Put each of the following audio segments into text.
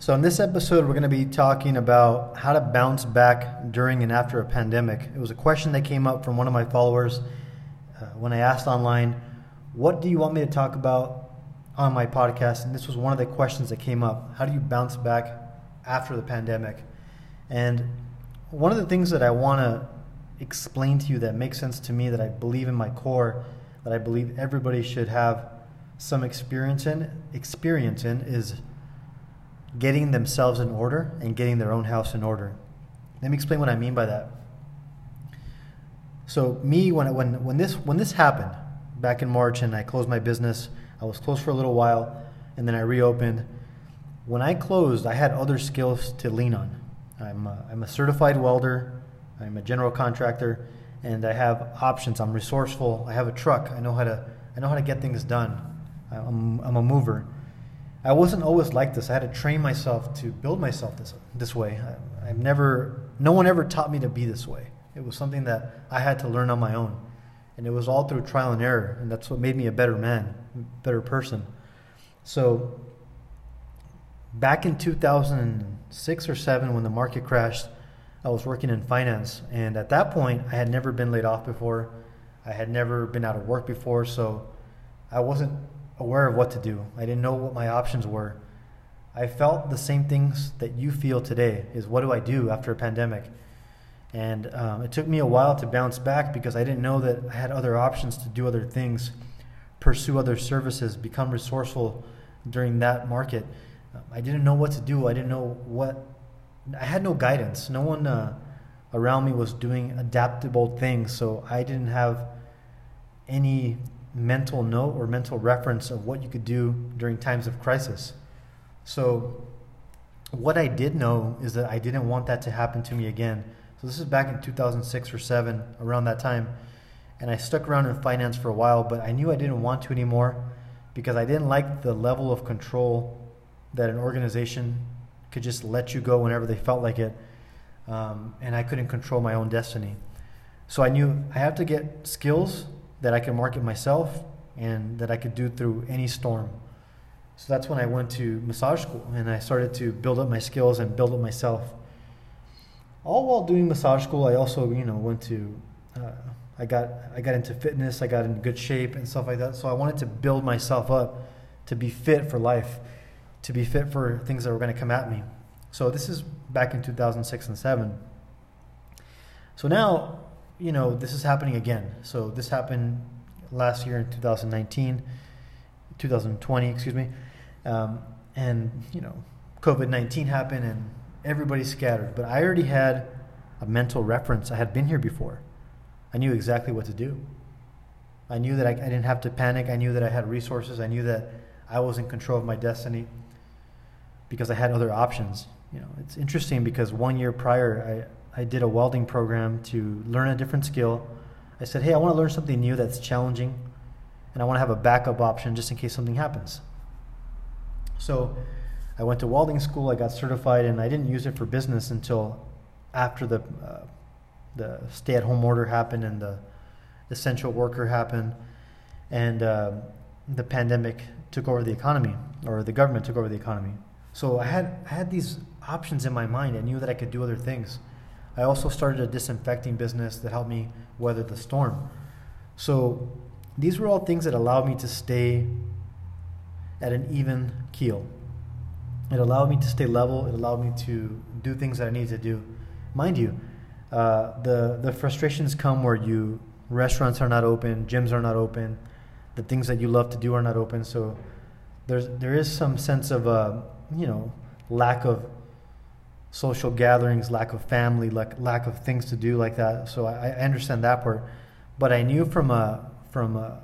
So, in this episode, we're going to be talking about how to bounce back during and after a pandemic. It was a question that came up from one of my followers uh, when I asked online, What do you want me to talk about on my podcast? And this was one of the questions that came up How do you bounce back after the pandemic? And one of the things that I want to explain to you that makes sense to me, that I believe in my core, that I believe everybody should have some experience in, experience in is getting themselves in order and getting their own house in order. Let me explain what I mean by that. So me when when when this when this happened back in March and I closed my business, I was closed for a little while and then I reopened. When I closed, I had other skills to lean on. I'm a, I'm a certified welder, I'm a general contractor, and I have options. I'm resourceful. I have a truck. I know how to I know how to get things done. I'm, I'm a mover. I wasn't always like this. I had to train myself to build myself this this way. I, I've never, no one ever taught me to be this way. It was something that I had to learn on my own, and it was all through trial and error, and that's what made me a better man, better person. So, back in 2006 or seven, when the market crashed, I was working in finance, and at that point, I had never been laid off before. I had never been out of work before, so I wasn't aware of what to do. I didn't know what my options were. I felt the same things that you feel today is what do I do after a pandemic? And um, it took me a while to bounce back because I didn't know that I had other options to do other things, pursue other services, become resourceful during that market. I didn't know what to do. I didn't know what, I had no guidance. No one uh, around me was doing adaptable things, so I didn't have any mental note or mental reference of what you could do during times of crisis. So, what I did know is that I didn't want that to happen to me again. So, this is back in 2006 or 7, around that time. And I stuck around in finance for a while, but I knew I didn't want to anymore because I didn't like the level of control that an organization could just let you go whenever they felt like it. Um, and I couldn't control my own destiny. So I knew I have to get skills that I could market myself and that I could do through any storm. So that's when I went to massage school and I started to build up my skills and build up myself. All while doing massage school, I also, you know, went to, uh, I got, I got into fitness, I got in good shape and stuff like that. So I wanted to build myself up to be fit for life, to be fit for things that were going to come at me. So this is back in 2006 and 7. So now you know, this is happening again. So this happened last year in 2019, 2020, excuse me. Um, and, you know, COVID 19 happened and everybody scattered. But I already had a mental reference. I had been here before. I knew exactly what to do. I knew that I, I didn't have to panic. I knew that I had resources. I knew that I was in control of my destiny because I had other options. You know, it's interesting because one year prior, I, I did a welding program to learn a different skill. I said, hey, I want to learn something new that's challenging, and I want to have a backup option just in case something happens. So I went to welding school, I got certified, and I didn't use it for business until after the, uh, the stay at home order happened and the essential worker happened, and uh, the pandemic took over the economy, or the government took over the economy. So I had, I had these options in my mind. I knew that I could do other things. I also started a disinfecting business that helped me weather the storm. So these were all things that allowed me to stay at an even keel. It allowed me to stay level. It allowed me to do things that I needed to do. Mind you, uh, the the frustrations come where you restaurants are not open, gyms are not open, the things that you love to do are not open. So there's there is some sense of uh, you know lack of social gatherings, lack of family, lack, lack of things to do like that. So I, I understand that part. But I knew from a, from a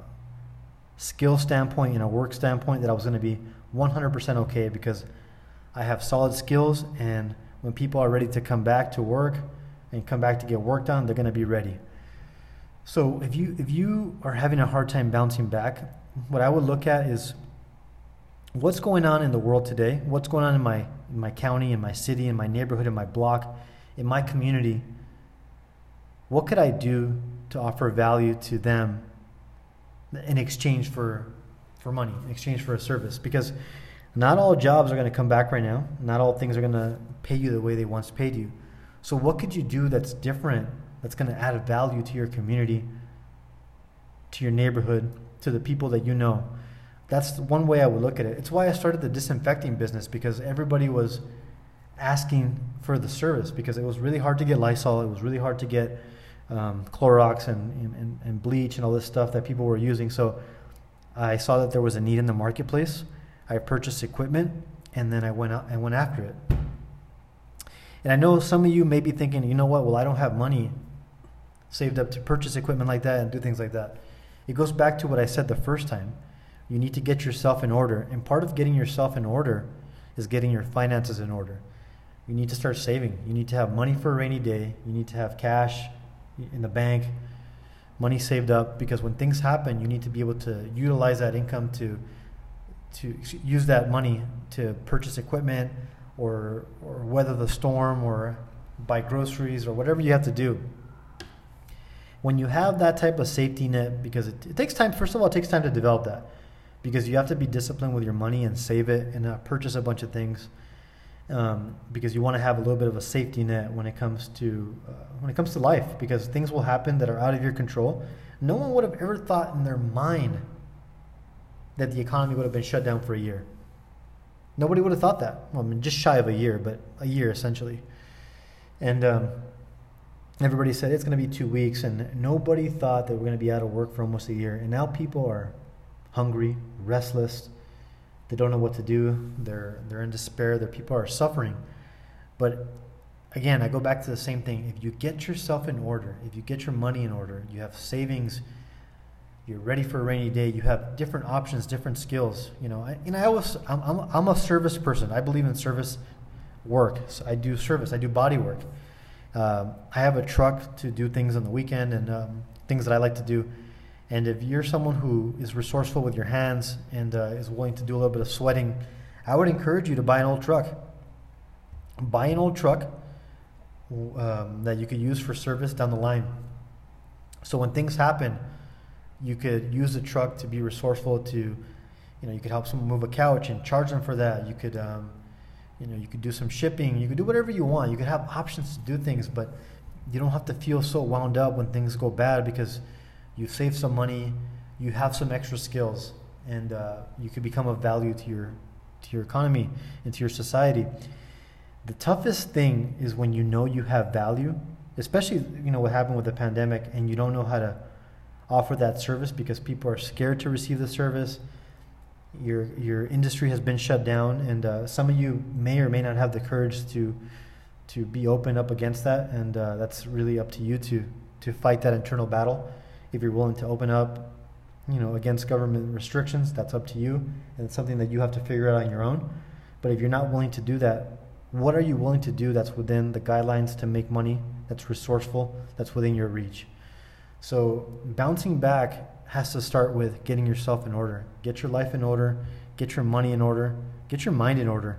skill standpoint and a work standpoint that I was going to be 100% okay because I have solid skills and when people are ready to come back to work and come back to get work done, they're going to be ready. So if you if you are having a hard time bouncing back, what I would look at is what's going on in the world today? What's going on in my in my county, in my city, in my neighborhood, in my block, in my community? What could I do to offer value to them in exchange for for money, in exchange for a service? Because Not all jobs are going to come back right now. Not all things are going to pay you the way they once paid you. So, what could you do that's different, that's going to add value to your community, to your neighborhood, to the people that you know? That's one way I would look at it. It's why I started the disinfecting business because everybody was asking for the service because it was really hard to get Lysol. It was really hard to get um, Clorox and, and, and bleach and all this stuff that people were using. So I saw that there was a need in the marketplace. I purchased equipment and then I went out and went after it. And I know some of you may be thinking, you know what? Well, I don't have money saved up to purchase equipment like that and do things like that. It goes back to what I said the first time. You need to get yourself in order. And part of getting yourself in order is getting your finances in order. You need to start saving. You need to have money for a rainy day. You need to have cash in the bank, money saved up because when things happen, you need to be able to utilize that income to to use that money to purchase equipment or or weather the storm or buy groceries or whatever you have to do. When you have that type of safety net, because it, it takes time. First of all, it takes time to develop that, because you have to be disciplined with your money and save it and not purchase a bunch of things um, because you want to have a little bit of a safety net when it comes to uh, when it comes to life because things will happen that are out of your control. No one would have ever thought in their mind that the economy would have been shut down for a year. Nobody would have thought that. Well, I mean, just shy of a year, but a year essentially. And um, everybody said it's going to be two weeks, and nobody thought that we're going to be out of work for almost a year. And now people are hungry, restless, they don't know what to do. They're they're in despair. Their people are suffering. But again, I go back to the same thing. If you get yourself in order, if you get your money in order, you have savings, you're ready for a rainy day. You have different options, different skills. You know, I, and I always I'm, I'm, I'm a service person. I believe in service work. So I do service. I do body work. Um, I have a truck to do things on the weekend and um, things that I like to do. And if you're someone who is resourceful with your hands and uh, is willing to do a little bit of sweating, I would encourage you to buy an old truck. Buy an old truck um, that you could use for service down the line. So when things happen, you could use the truck to be resourceful. To, you know, you could help someone move a couch and charge them for that. You could, um, you know, you could do some shipping. You could do whatever you want. You could have options to do things, but you don't have to feel so wound up when things go bad because you save some money, you have some extra skills, and uh, you could become of value to your to your economy and to your society. The toughest thing is when you know you have value, especially you know what happened with the pandemic, and you don't know how to offer that service because people are scared to receive the service. Your your industry has been shut down, and uh, some of you may or may not have the courage to to be open up against that, and uh, that's really up to you to to fight that internal battle if you're willing to open up, you know, against government restrictions, that's up to you, and it's something that you have to figure out on your own. But if you're not willing to do that, what are you willing to do that's within the guidelines to make money, that's resourceful, that's within your reach? So bouncing back has to start with getting yourself in order. Get your life in order, get your money in order, get your mind in order.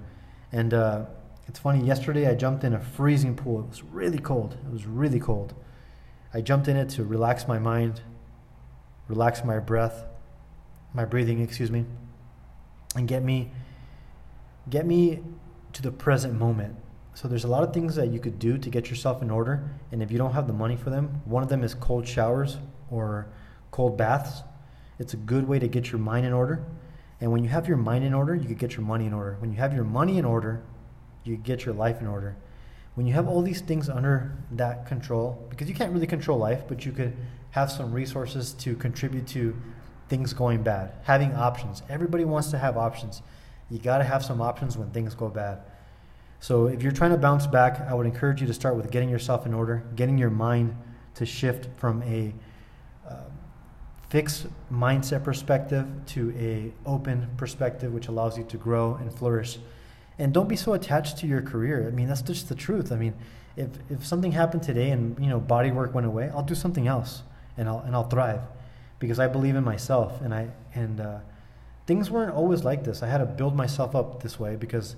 And uh, it's funny, yesterday I jumped in a freezing pool. It was really cold. It was really cold. I jumped in it to relax my mind, relax my breath, my breathing, excuse me, and get me get me to the present moment. So there's a lot of things that you could do to get yourself in order, and if you don't have the money for them, one of them is cold showers or cold baths. It's a good way to get your mind in order. And when you have your mind in order, you can get your money in order. When you have your money in order, you get your life in order when you have all these things under that control, because you can't really control life, but you could have some resources to contribute to things going bad, having options. Everybody wants to have options. You got to have some options when things go bad. So if you're trying to bounce back, I would encourage you to start with getting yourself in order, getting your mind to shift from a uh, fixed mindset perspective to a open perspective, which allows you to grow and flourish and don't be so attached to your career. I mean, that's just the truth. I mean, if if something happened today and you know body work went away, I'll do something else and I'll and I'll thrive because I believe in myself and I and uh, things weren't always like this. I had to build myself up this way because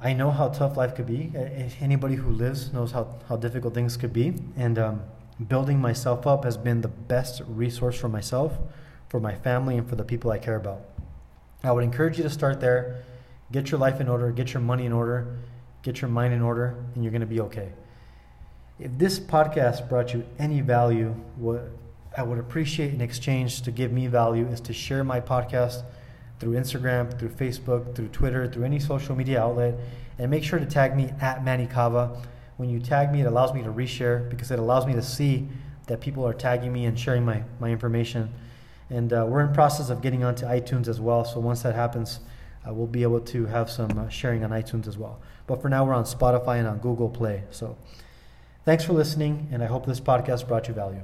I know how tough life could be. Anybody who lives knows how, how difficult things could be. And um, building myself up has been the best resource for myself, for my family, and for the people I care about. I would encourage you to start there, get your life in order, get your money in order, get your mind in order, and you're going to be okay. If this podcast brought you any value, what I would appreciate in exchange to give me value is to share my podcast through Instagram, through Facebook, through Twitter, through any social media outlet, and make sure to tag me at Manny Cava. When you tag me, it allows me to reshare because it allows me to see that people are tagging me and sharing my, my information. And uh, we're in process of getting onto iTunes as well. So once that happens, uh, we'll be able to have some uh, sharing on iTunes as well. But for now, we're on Spotify and on Google Play. So thanks for listening, and I hope this podcast brought you value.